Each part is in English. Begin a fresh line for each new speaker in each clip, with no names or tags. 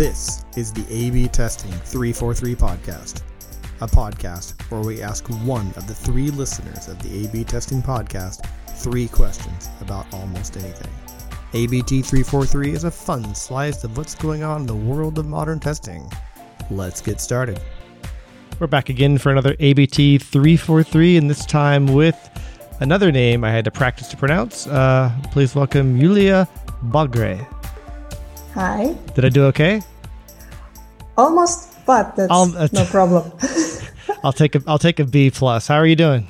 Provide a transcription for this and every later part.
This is the A B Testing 343 podcast, a podcast where we ask one of the three listeners of the A B Testing podcast three questions about almost anything. ABT 343 is a fun slice of what's going on in the world of modern testing. Let's get started. We're back again for another ABT 343, and this time with another name I had to practice to pronounce. Uh, please welcome Yulia Bagre.
Hi.
Did I do okay?
Almost, but that's
uh,
no problem.
I'll take a I'll take a B plus. How are you doing?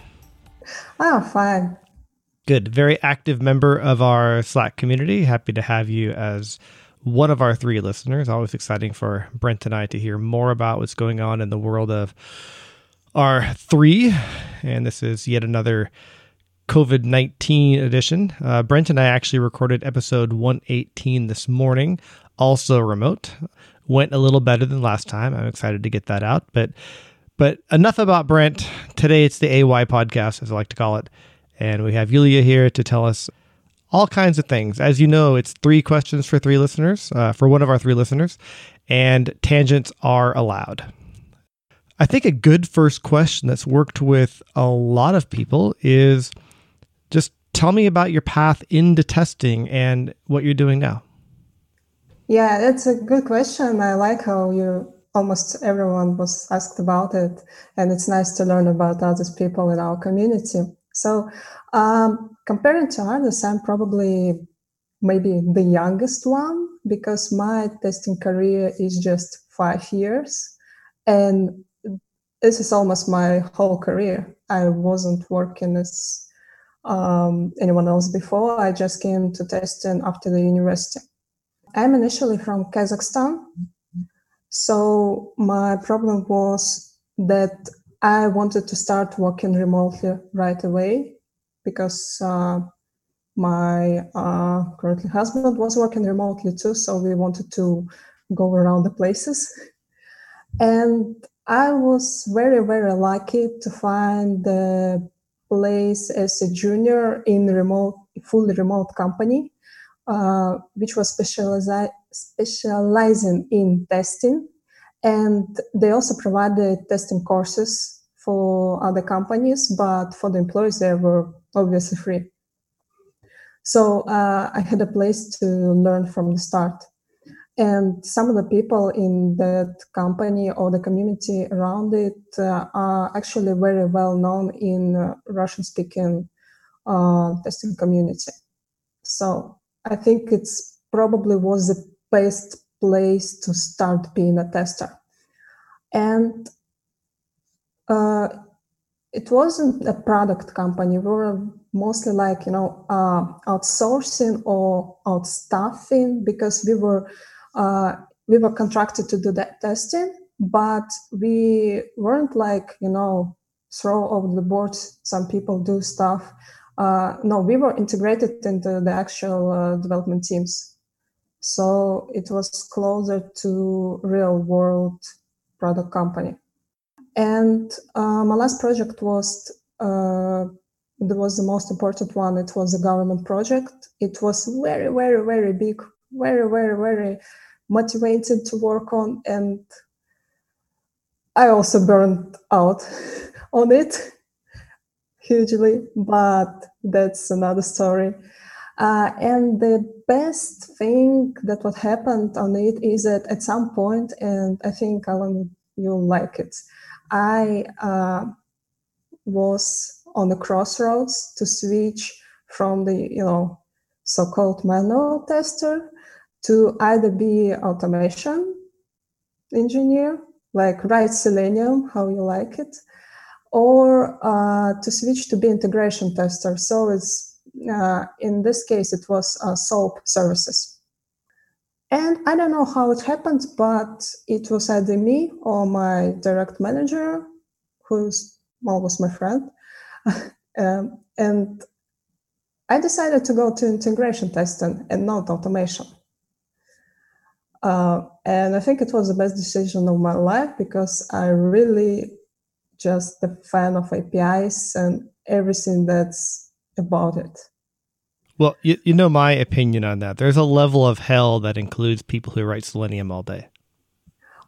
ah, fine.
Good. Very active member of our Slack community. Happy to have you as one of our three listeners. Always exciting for Brent and I to hear more about what's going on in the world of our three. And this is yet another COVID 19 edition. Uh, Brent and I actually recorded episode 118 this morning, also remote. Went a little better than last time. I'm excited to get that out. But but enough about Brent. Today it's the AY podcast, as I like to call it. And we have Yulia here to tell us all kinds of things. As you know, it's three questions for three listeners, uh, for one of our three listeners, and tangents are allowed. I think a good first question that's worked with a lot of people is tell me about your path into testing and what you're doing now.
Yeah, that's a good question. I like how you almost everyone was asked about it, and it's nice to learn about other people in our community. So, um, comparing to others, I'm probably maybe the youngest one because my testing career is just five years, and this is almost my whole career. I wasn't working as um, anyone else before. I just came to testing after the university. I'm initially from Kazakhstan. So my problem was that I wanted to start working remotely right away because uh, my uh, currently husband was working remotely too. So we wanted to go around the places. And I was very, very lucky to find the place as a junior in remote, fully remote company, uh, which was specializi- specializing in testing. And they also provided testing courses for other companies, but for the employees, they were obviously free. So uh, I had a place to learn from the start. And some of the people in that company or the community around it uh, are actually very well known in uh, Russian speaking uh, testing community. So I think it's probably was the best place to start being a tester. And uh, it wasn't a product company. We were mostly like, you know, uh, outsourcing or outstaffing because we were uh, we were contracted to do that testing, but we weren't like, you know, throw over the board. Some people do stuff. Uh, no, we were integrated into the actual uh, development teams. So it was closer to real world product company. And uh, my last project was uh, that was the most important one. It was a government project. It was very, very, very big, very, very, very motivated to work on, and I also burned out on it hugely. But that's another story. Uh, and the best thing that what happened on it is that at some point, and I think Alan, you'll like it. I uh, was on the crossroads to switch from the you know so-called manual tester to either be automation engineer, like write Selenium, how you like it, or uh, to switch to be integration tester. So it's uh, in this case it was uh, SOAP services. And I don't know how it happened, but it was either me or my direct manager, who's was my friend. um, and I decided to go to integration testing and not automation. Uh, and I think it was the best decision of my life because I really just a fan of APIs and everything that's about it.
Well, you, you know my opinion on that. There's a level of hell that includes people who write Selenium all day.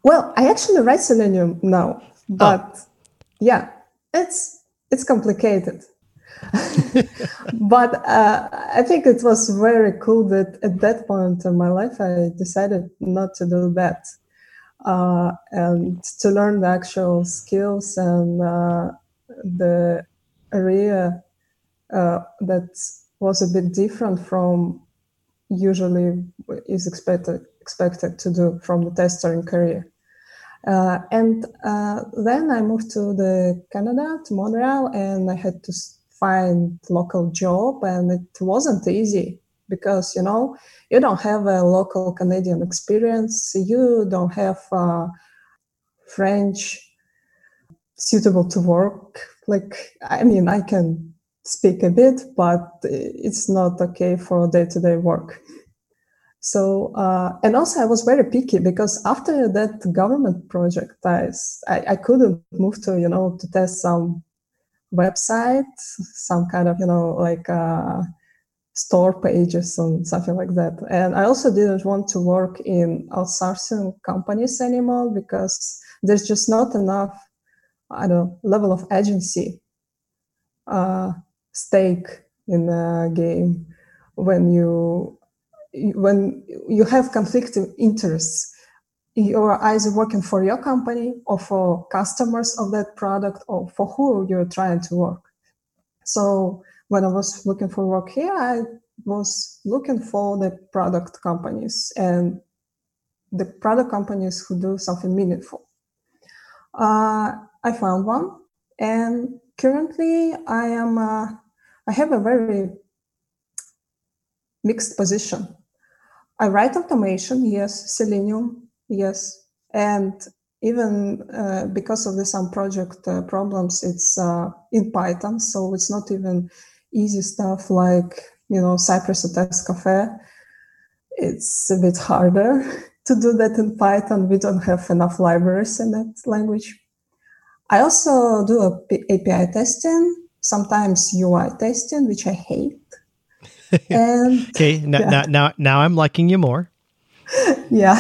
Well, I actually write Selenium now, but oh. yeah, it's it's complicated. but uh, I think it was very cool that at that point in my life I decided not to do that uh, and to learn the actual skills and uh, the area uh, that was a bit different from usually is expected expected to do from the tester career. Uh, and uh, then I moved to the Canada to Montreal, and I had to find local job, and it wasn't easy because you know you don't have a local Canadian experience, you don't have uh, French suitable to work. Like I mean, I can speak a bit, but it's not okay for day to day work. So, uh, and also I was very picky because after that government project, I, I couldn't move to, you know, to test some website, some kind of, you know, like uh, store pages and something like that. And I also didn't want to work in outsourcing companies anymore because there's just not enough, I don't know, level of agency uh, stake in the game when you when you have conflicting interests you're either working for your company or for customers of that product or for who you're trying to work so when i was looking for work here i was looking for the product companies and the product companies who do something meaningful uh, i found one and currently i am uh, i have a very mixed position I write automation, yes. Selenium, yes. And even uh, because of the some project uh, problems, it's uh, in Python, so it's not even easy stuff like you know Cypress or TestCafe. It's a bit harder to do that in Python. We don't have enough libraries in that language. I also do API testing, sometimes UI testing, which I hate
and okay, now, yeah. now, now, now I'm liking you more.
Yeah,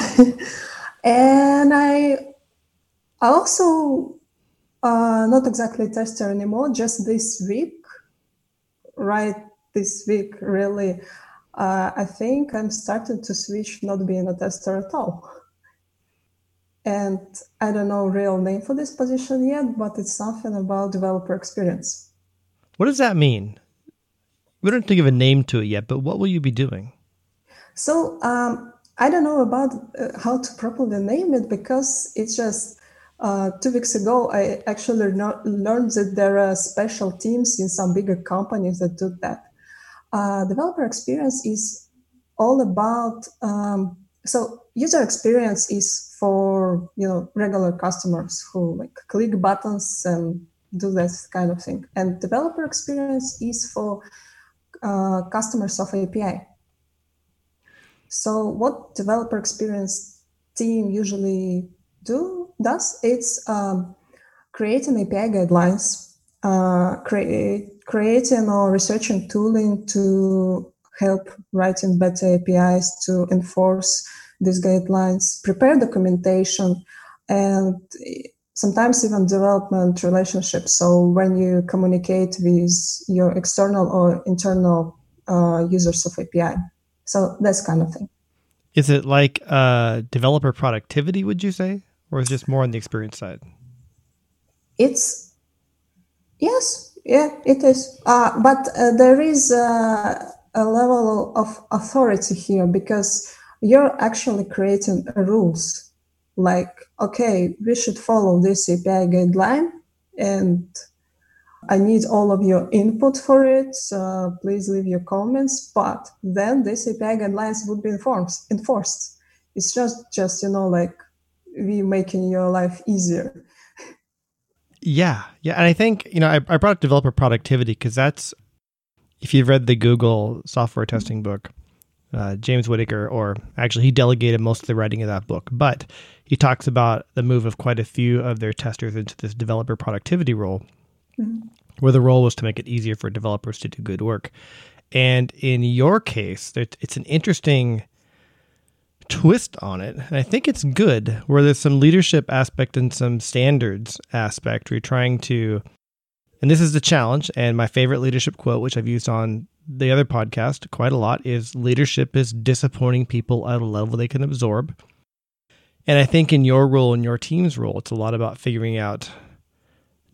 and I also uh, not exactly tester anymore. Just this week, right? This week, really, uh, I think I'm starting to switch not being a tester at all. And I don't know real name for this position yet, but it's something about developer experience.
What does that mean? We don't have to give a name to it yet, but what will you be doing?
So um, I don't know about uh, how to properly name it because it's just uh, two weeks ago I actually learned that there are special teams in some bigger companies that do that. Uh, developer experience is all about um, so user experience is for you know regular customers who like click buttons and do this kind of thing, and developer experience is for uh, customers of API. So what developer experience team usually do does it's um, creating API guidelines, uh, create, creating or researching tooling to help writing better APIs to enforce these guidelines, prepare documentation, and sometimes even development relationships. So when you communicate with your external or internal uh, users of API, so that's kind of thing.
Is it like uh, developer productivity? Would you say, or is it just more on the experience side?
It's yes, yeah, it is. Uh, but uh, there is a, a level of authority here because you're actually creating rules like, okay, we should follow this API guideline and I need all of your input for it. So please leave your comments. But then this API guidelines would be enforced. enforced. It's just, just you know, like we making your life easier.
Yeah, yeah, and I think you know I, I brought up developer productivity because that's if you've read the Google software testing book, uh, James Whittaker, or actually, he delegated most of the writing of that book. But he talks about the move of quite a few of their testers into this developer productivity role, mm-hmm. where the role was to make it easier for developers to do good work. And in your case, it's an interesting twist on it. And I think it's good where there's some leadership aspect and some standards aspect where you're trying to, and this is the challenge. And my favorite leadership quote, which I've used on the other podcast quite a lot, is leadership is disappointing people at a level they can absorb. And I think in your role, in your team's role, it's a lot about figuring out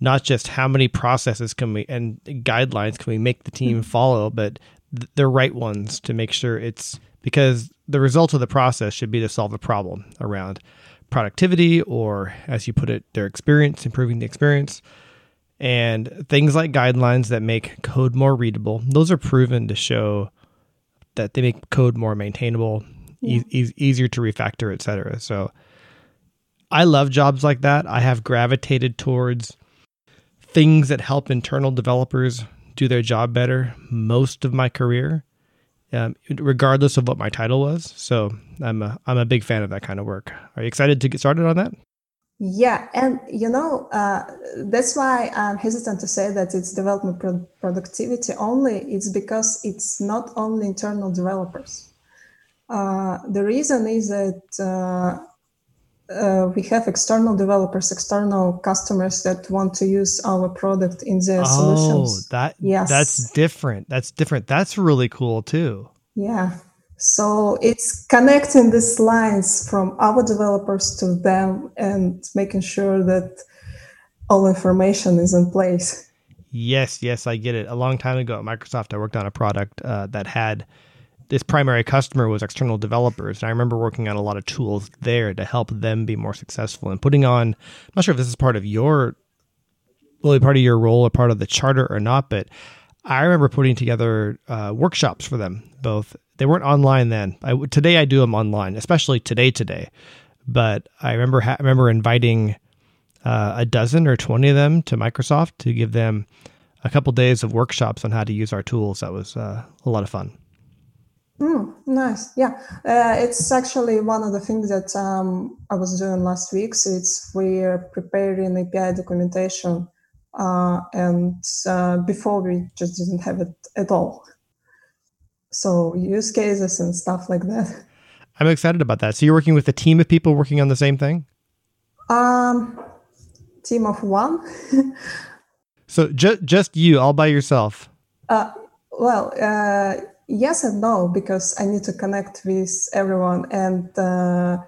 not just how many processes can we and guidelines can we make the team mm-hmm. follow, but th- the right ones to make sure it's because the result of the process should be to solve a problem around productivity or, as you put it, their experience, improving the experience. And things like guidelines that make code more readable, those are proven to show that they make code more maintainable, yeah. e- easier to refactor, etc. So I love jobs like that. I have gravitated towards things that help internal developers do their job better most of my career, um, regardless of what my title was. So I'm a, I'm a big fan of that kind of work. Are you excited to get started on that?
Yeah, and you know uh, that's why I'm hesitant to say that it's development pro- productivity only. It's because it's not only internal developers. Uh, the reason is that uh, uh, we have external developers, external customers that want to use our product in their oh, solutions.
Oh, that yes, that's different. That's different. That's really cool too.
Yeah. So it's connecting these lines from our developers to them and making sure that all information is in place.
Yes, yes, I get it. A long time ago at Microsoft, I worked on a product uh, that had this primary customer was external developers. And I remember working on a lot of tools there to help them be more successful and putting on, I'm not sure if this is part of your, really part of your role or part of the charter or not, but I remember putting together uh, workshops for them. Both they weren't online then. I, today I do them online, especially today today. But I remember ha- remember inviting uh, a dozen or twenty of them to Microsoft to give them a couple days of workshops on how to use our tools. That was uh, a lot of fun.
Mm, nice. Yeah. Uh, it's actually one of the things that um, I was doing last week. So it's we're preparing API documentation. Uh, and uh, before we just didn't have it at all. So use cases and stuff like that.
I'm excited about that. So you're working with a team of people working on the same thing?
Um, team of one.
so just just you all by yourself?
Uh, well, uh, yes and no because i need to connect with everyone. And uh,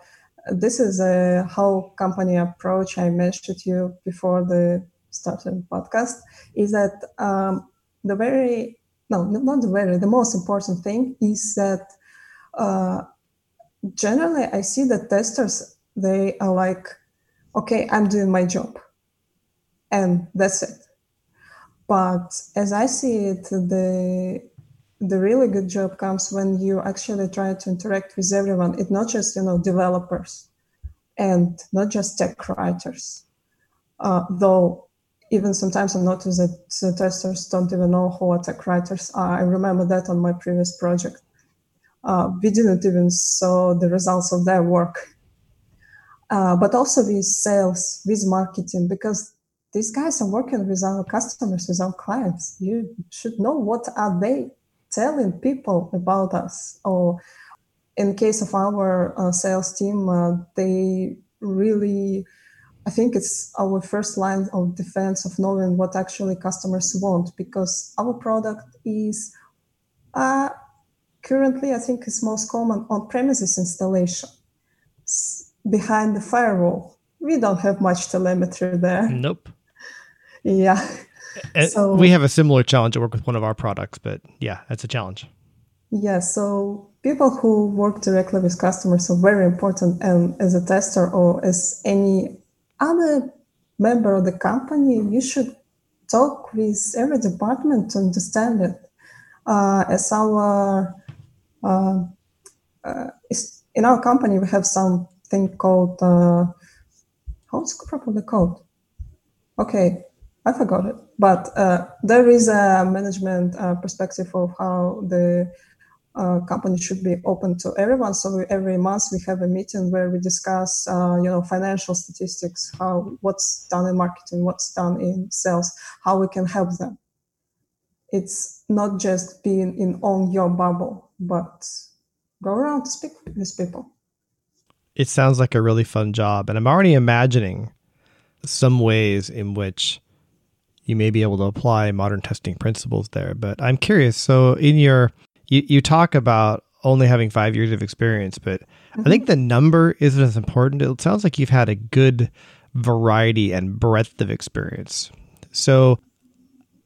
this is a how company approach i mentioned you before the starting podcast is that um, the very no not the very the most important thing is that uh, generally i see that testers they are like okay i'm doing my job. And that's it. But as i see it the the really good job comes when you actually try to interact with everyone. It's not just you know developers and not just tech writers. Uh, though even sometimes I notice that the testers don't even know who tech writers are. I remember that on my previous project. Uh, we didn't even saw the results of their work. Uh, but also with sales, with marketing, because these guys are working with our customers, with our clients. You should know what are they telling people about us. Or in case of our uh, sales team, uh, they really, I think it's our first line of defense of knowing what actually customers want because our product is uh, currently, I think, is most common on premises installation behind the firewall. We don't have much telemetry there.
Nope.
Yeah.
So, we have a similar challenge at work with one of our products, but yeah, that's a challenge.
Yeah, so people who work directly with customers are very important. And as a tester or as any other member of the company, you should talk with every department to understand it. Uh, as our uh, uh, in our company, we have something called uh, how's it properly called? Okay, I forgot it. But uh, there is a management uh, perspective of how the uh, company should be open to everyone. So we, every month we have a meeting where we discuss, uh, you know, financial statistics, how what's done in marketing, what's done in sales, how we can help them. It's not just being in on your bubble, but go around to speak with people.
It sounds like a really fun job. And I'm already imagining some ways in which you may be able to apply modern testing principles there. But I'm curious. So, in your, you, you talk about only having five years of experience, but mm-hmm. I think the number isn't as important. It sounds like you've had a good variety and breadth of experience. So,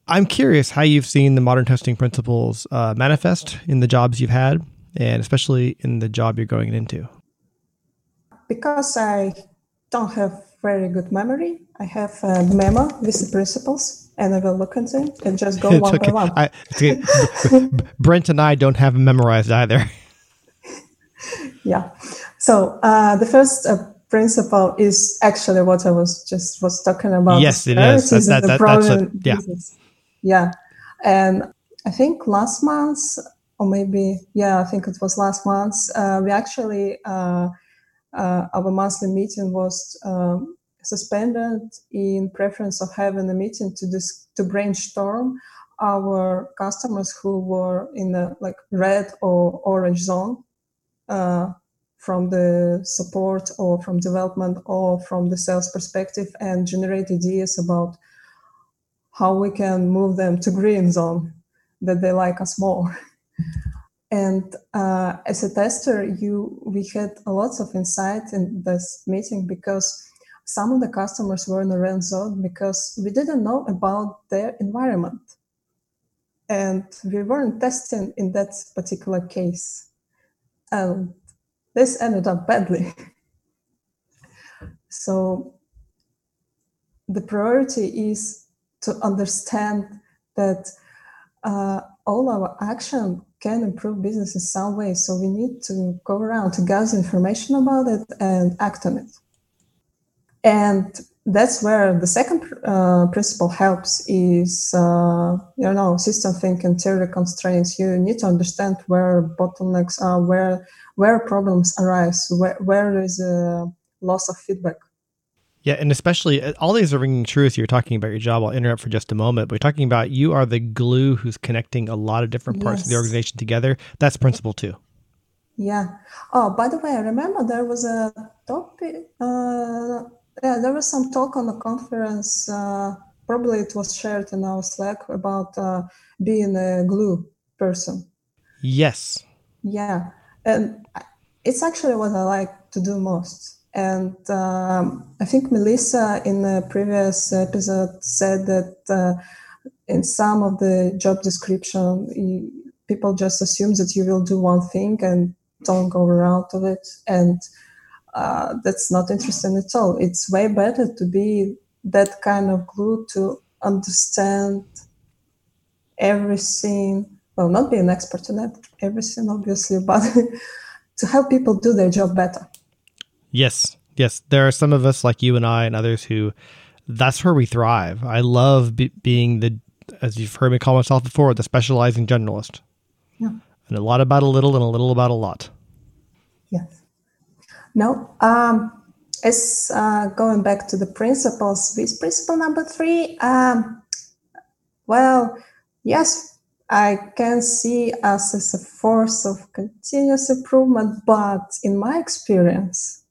I'm curious how you've seen the modern testing principles uh, manifest in the jobs you've had, and especially in the job you're going into.
Because I don't have very good memory, I have a memo with the principles, and I will look at them and just go one okay. by one. I, okay.
Brent and I don't have memorized either.
yeah. So uh, the first uh, principle is actually what I was just was talking about.
Yes, it is. That, that, that, that's a, yeah. Business.
Yeah. And I think last month, or maybe, yeah, I think it was last month, uh, we actually, uh, our monthly meeting was um, suspended in preference of having a meeting to dis- to brainstorm our customers who were in the like red or orange zone uh, from the support or from development or from the sales perspective and generate ideas about how we can move them to green zone that they like us more. And uh, as a tester, you we had lots of insight in this meeting because some of the customers were in the red zone because we didn't know about their environment, and we weren't testing in that particular case, and this ended up badly. so the priority is to understand that uh, all our action can improve business in some way. So we need to go around to gather information about it and act on it. And that's where the second uh, principle helps is, uh, you know, system thinking, theory constraints. You need to understand where bottlenecks are, where where problems arise, where, where is a loss of feedback
yeah, and especially uh, all these are ringing true as you're talking about your job. I'll interrupt for just a moment. But we're talking about you are the glue who's connecting a lot of different parts yes. of the organization together. That's principle two.
Yeah. Oh, by the way, I remember there was a topic. Uh, yeah, there was some talk on the conference. Uh, probably it was shared in our Slack about uh, being a glue person.
Yes.
Yeah, and it's actually what I like to do most and um, I think Melissa in the previous episode said that uh, in some of the job description, you, people just assume that you will do one thing and don't go around to it. And uh, that's not interesting at all. It's way better to be that kind of glue to understand everything. Well, not be an expert in everything, obviously, but to help people do their job better.
Yes. Yes. There are some of us like you and I and others who that's where we thrive. I love be- being the, as you've heard me call myself before, the specializing generalist. Yeah. And a lot about a little and a little about a lot.
Yes. No. Um, it's uh, going back to the principles. With principle number three, um, well, yes, I can see us as a force of continuous improvement, but in my experience,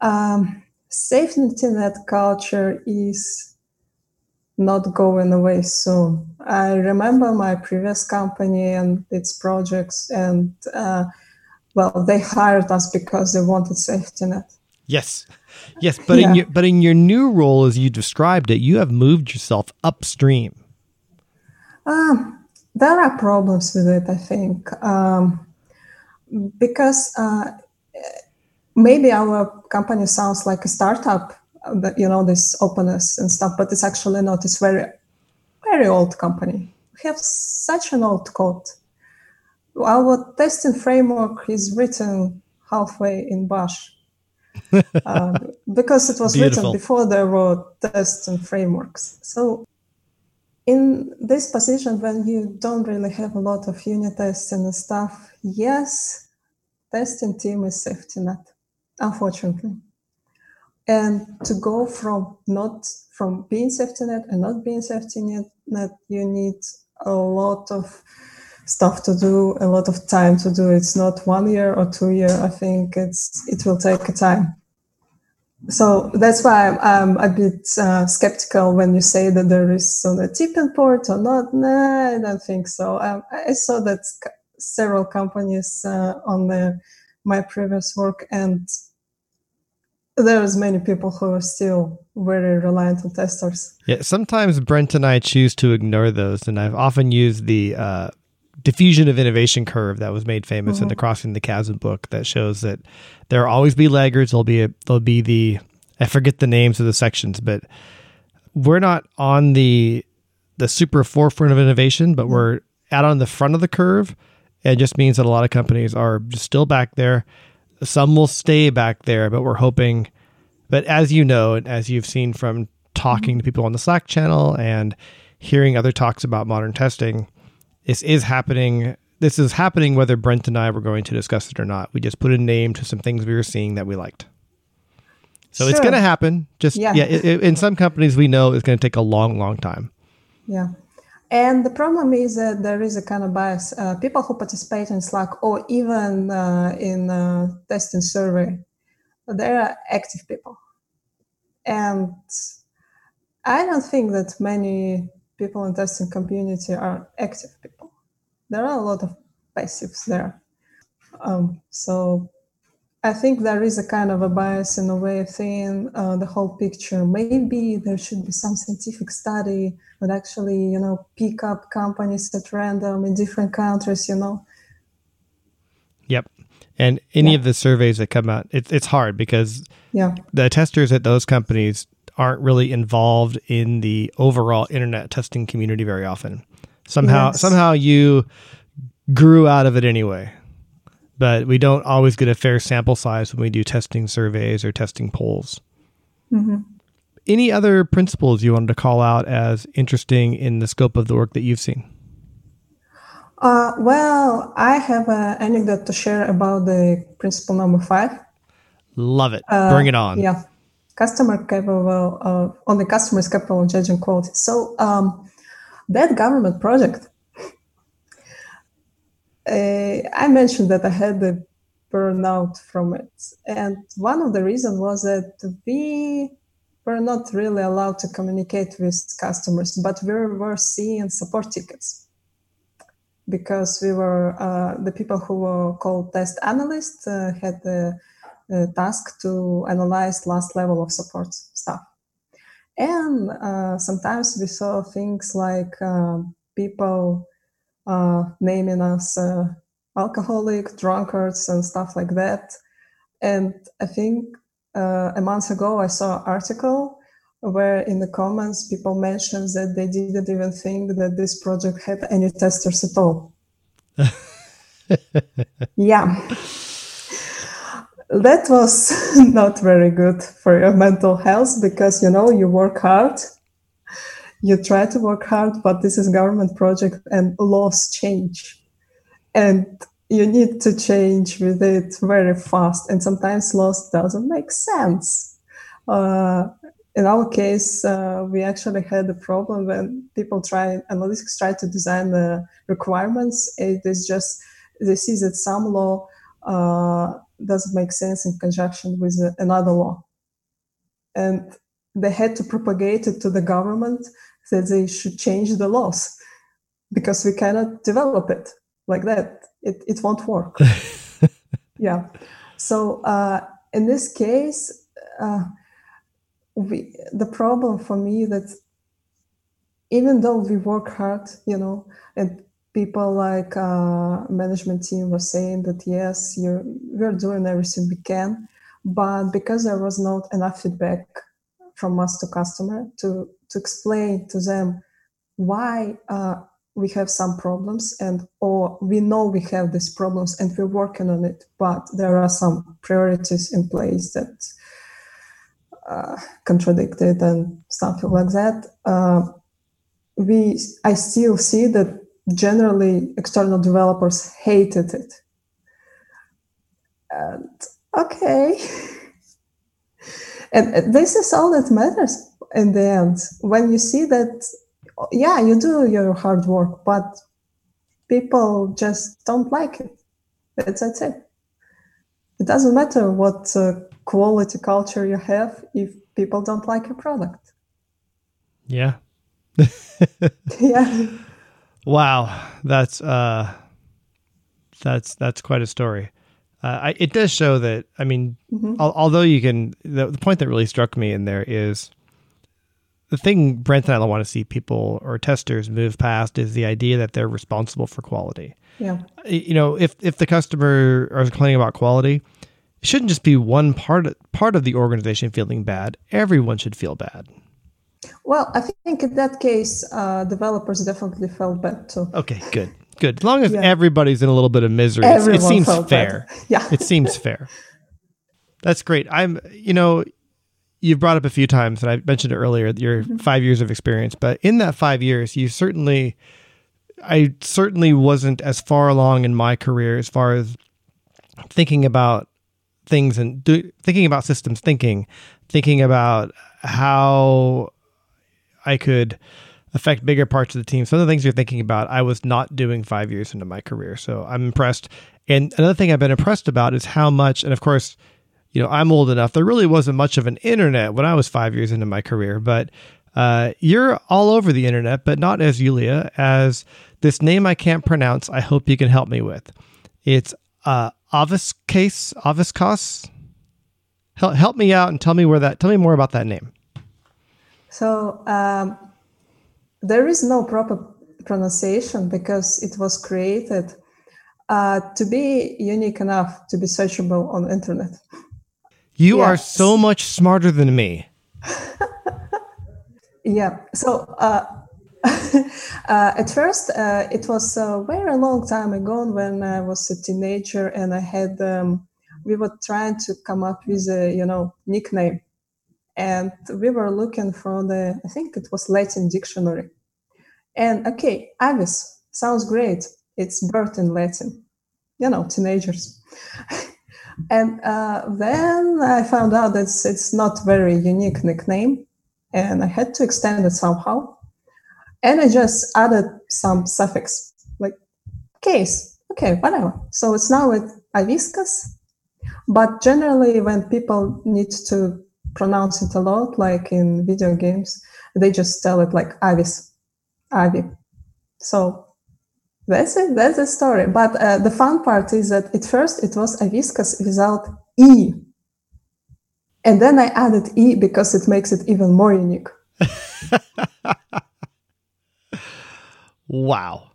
um, safety net culture is not going away soon. I remember my previous company and its projects, and uh, well, they hired us because they wanted safety net.
Yes, yes, but yeah. in your but in your new role, as you described it, you have moved yourself upstream.
Um, there are problems with it, I think, um, because uh, maybe our company sounds like a startup, you know, this openness and stuff, but it's actually not. It's very, very old company. We have such an old code. Our testing framework is written halfway in Bash. uh, because it was Beautiful. written before there were tests and frameworks. So in this position when you don't really have a lot of unit tests and stuff, yes, testing team is safety net unfortunately. And to go from not from being safety net and not being safety net, net you need a lot of stuff to do, a lot of time to do. It's not one year or two year. I think it's it will take a time. So that's why I'm, I'm a bit uh, skeptical when you say that there is on a tipping point or not. Nah, I don't think so. Um, I saw that several companies uh, on the, my previous work, and there's many people who are still very reliant on testers.
Yeah, sometimes Brent and I choose to ignore those, and I've often used the uh, diffusion of innovation curve that was made famous mm-hmm. in the mm-hmm. Crossing the Chasm book that shows that there will always be laggards. There'll be a, there'll be the I forget the names of the sections, but we're not on the the super forefront of innovation, but we're out on the front of the curve. It just means that a lot of companies are just still back there. Some will stay back there, but we're hoping. But as you know, and as you've seen from talking to people on the Slack channel and hearing other talks about modern testing, this is happening. This is happening whether Brent and I were going to discuss it or not. We just put a name to some things we were seeing that we liked. So sure. it's going to happen. Just yeah, yeah it, it, in some companies we know it's going to take a long, long time.
Yeah. And the problem is that there is a kind of bias. Uh, people who participate in Slack or even uh, in testing survey, they are active people. And I don't think that many people in testing community are active people. There are a lot of passives there. Um, so I think there is a kind of a bias in a way of seeing uh, the whole picture. Maybe there should be some scientific study that actually, you know, pick up companies at random in different countries, you know.
Yep. And any yeah. of the surveys that come out, it's it's hard because
yeah.
the testers at those companies aren't really involved in the overall internet testing community very often. Somehow, yes. somehow you grew out of it anyway. But we don't always get a fair sample size when we do testing surveys or testing polls. Mm-hmm. Any other principles you wanted to call out as interesting in the scope of the work that you've seen?
Uh, well, I have an anecdote to share about the principle number five.
Love it. Uh, Bring it on.
Yeah customer capable of, on the customer is capable of judging quality. So um, that government project, uh, I mentioned that I had the burnout from it, and one of the reasons was that we were not really allowed to communicate with customers, but we were seeing support tickets because we were uh, the people who were called test analysts uh, had the uh, task to analyze last level of support stuff. And uh, sometimes we saw things like uh, naming us alcoholic, drunkards, and stuff like that. And I think uh, a month ago I saw an article where in the comments people mentioned that they didn't even think that this project had any testers at all. yeah that was not very good for your mental health because you know you work hard you try to work hard but this is government project and laws change. And you need to change with it very fast. And sometimes laws doesn't make sense. Uh, in our case uh, we actually had a problem when people try analytics try to design the requirements. It is just they see that some law uh, doesn't make sense in conjunction with another law. And they had to propagate it to the government that they should change the laws because we cannot develop it like that. It, it won't work. yeah. So uh, in this case, uh, we, the problem for me that even though we work hard, you know, and people like uh, management team was saying that yes, you we're doing everything we can, but because there was not enough feedback from us to customer to to explain to them why uh, we have some problems and or we know we have these problems and we're working on it, but there are some priorities in place that uh, contradicted and something like that. Uh, we I still see that generally external developers hated it. And okay. and this is all that matters in the end. When you see that, yeah, you do your hard work, but people just don't like it. That's, that's it. It doesn't matter what uh, quality culture you have if people don't like your product.
Yeah.
yeah.
Wow, that's uh, that's that's quite a story. Uh, I, it does show that. I mean, mm-hmm. al- although you can, the, the point that really struck me in there is the thing Brent and I don't want to see people or testers move past is the idea that they're responsible for quality.
Yeah.
You know, if if the customer is complaining about quality, it shouldn't just be one part part of the organization feeling bad. Everyone should feel bad.
Well, I think in that case, uh, developers definitely felt bad too.
Okay, good, good. As long as yeah. everybody's in a little bit of misery, it seems fair.
Yeah,
it seems fair. That's great. I'm, you know, you've brought up a few times, and I mentioned it earlier. Your mm-hmm. five years of experience, but in that five years, you certainly, I certainly wasn't as far along in my career as far as thinking about things and do, thinking about systems thinking, thinking about how I could affect bigger parts of the team. Some of the things you're thinking about, I was not doing five years into my career. So I'm impressed. And another thing I've been impressed about is how much, and of course, you know, I'm old enough. There really wasn't much of an internet when I was five years into my career, but uh, you're all over the internet, but not as Yulia, as this name I can't pronounce. I hope you can help me with. It's uh, Aviskase, Aviskos. Help, help me out and tell me where that. Tell me more about that name.
So um, there is no proper pronunciation because it was created uh, to be unique enough to be searchable on the internet.
You yes. are so much smarter than me.
yeah. So uh, uh, at first, uh, it was a very long time ago when I was a teenager, and I had um, we were trying to come up with a you know nickname, and we were looking for the I think it was Latin dictionary, and okay, Avis sounds great. It's bird in Latin, you know, teenagers. And uh, then I found out that it's, it's not very unique nickname, and I had to extend it somehow. And I just added some suffix like case. Okay, whatever. So it's now with Aviskas. But generally, when people need to pronounce it a lot, like in video games, they just tell it like Avis, Avi. So that's it. That's the story. But uh, the fun part is that at first it was Aviskas without E. And then I added E because it makes it even more unique.
wow.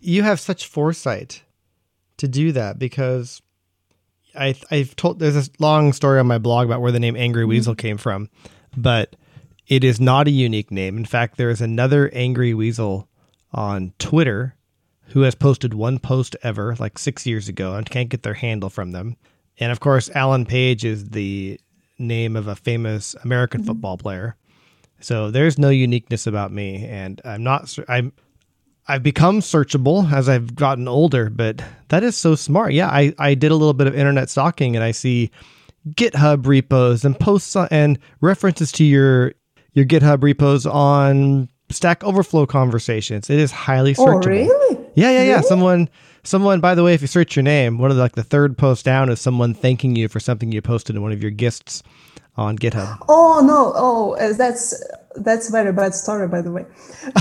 You have such foresight to do that because I, I've told there's this long story on my blog about where the name Angry mm-hmm. Weasel came from, but it is not a unique name. In fact, there is another Angry Weasel on Twitter who has posted one post ever, like six years ago, and can't get their handle from them. And of course, Alan Page is the name of a famous American mm-hmm. football player. So there's no uniqueness about me, and I'm not. I'm. I've become searchable as I've gotten older, but that is so smart. Yeah, I, I did a little bit of internet stalking, and I see GitHub repos and posts and references to your your GitHub repos on Stack Overflow conversations. It is highly oh, searchable. Oh,
really?
Yeah, yeah, yeah. Really? Someone, someone. By the way, if you search your name, one of the, like the third post down is someone thanking you for something you posted in one of your gists on GitHub.
Oh no! Oh, uh, that's that's very bad story, by the way.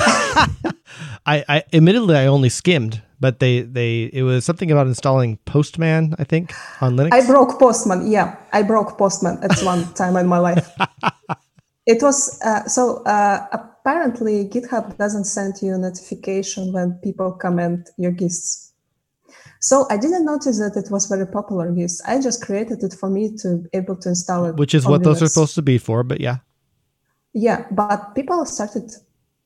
I, I admittedly I only skimmed, but they they it was something about installing Postman, I think, on Linux.
I broke Postman. Yeah, I broke Postman at one time in my life. It was uh, so. Uh, apparently GitHub doesn't send you a notification when people comment your gists. So I didn't notice that it was very popular gists. I just created it for me to be able to install it.
Which is what Linux. those are supposed to be for, but yeah.
Yeah, but people started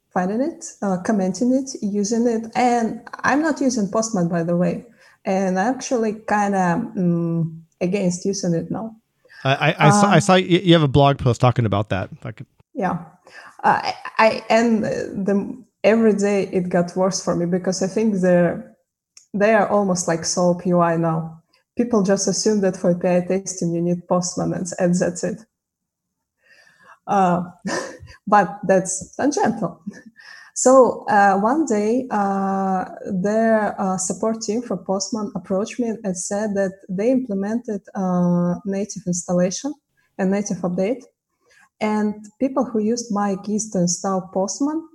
finding it, uh, commenting it, using it, and I'm not using Postman by the way, and I'm actually kind of um, mm, against using it now.
I, I, I, saw, I um, saw you have a blog post talking about that.
Yeah, uh, I and the every day it got worse for me because I think they're they are almost like SoapUI now. People just assume that for API testing you need Postman and, and that's it. Uh, but that's tangential. So uh, one day, uh, their uh, support team for Postman approached me and said that they implemented uh, native installation and native update, and people who used my gist to install Postman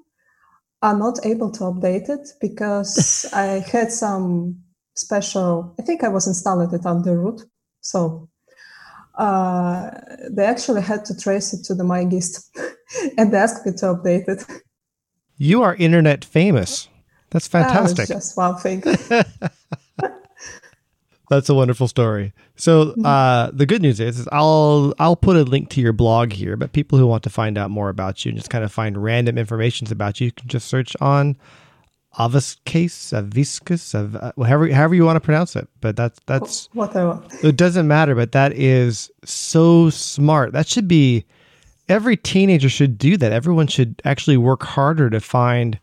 are not able to update it because I had some special. I think I was installing it under root, so uh, they actually had to trace it to the my gist and they asked me to update it.
You are internet famous. That's fantastic.
That just one thing.
That's a wonderful story. So mm-hmm. uh, the good news is, is, I'll I'll put a link to your blog here, but people who want to find out more about you and just kind of find random information about you, you can just search on Aviscase, Aviscus, of uh, however however you want to pronounce it. But that's that's
whatever.
It doesn't matter. But that is so smart. That should be every teenager should do that. Everyone should actually work harder to find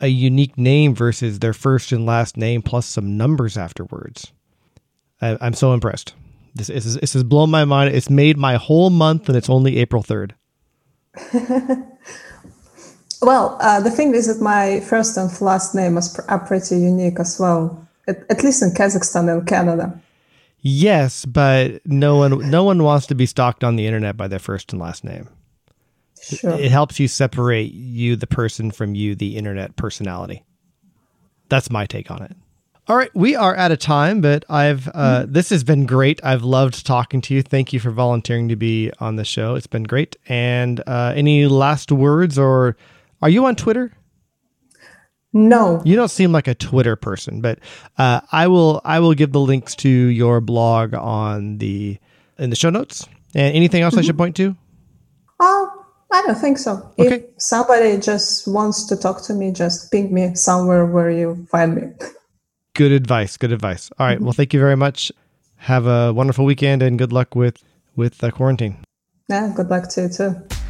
a unique name versus their first and last name plus some numbers afterwards. I, am so impressed. This, is this has blown my mind. It's made my whole month, and it's only April third.
Well, uh, the thing is that my first and last name are pretty unique as well, at, at, least in Kazakhstan and Canada.
Yes, but no one no one wants to be stalked on the internet by their first and last name. Sure. It helps you separate you, the person, from you, the internet personality. That's my take on it. All right, we are out of time, but I've uh, mm-hmm. this has been great. I've loved talking to you. Thank you for volunteering to be on the show. It's been great. And uh, any last words or are you on Twitter?
No.
You don't seem like a Twitter person, but uh, I will I will give the links to your blog on the in the show notes. And anything else mm-hmm. I should point to?
Oh, I don't think so. Okay. If somebody just wants to talk to me, just ping me somewhere where you find me.
Good advice. Good advice. All right. mm-hmm. Well, thank you very much. Have a wonderful weekend and good luck with with the quarantine.
Yeah. Good luck to you too.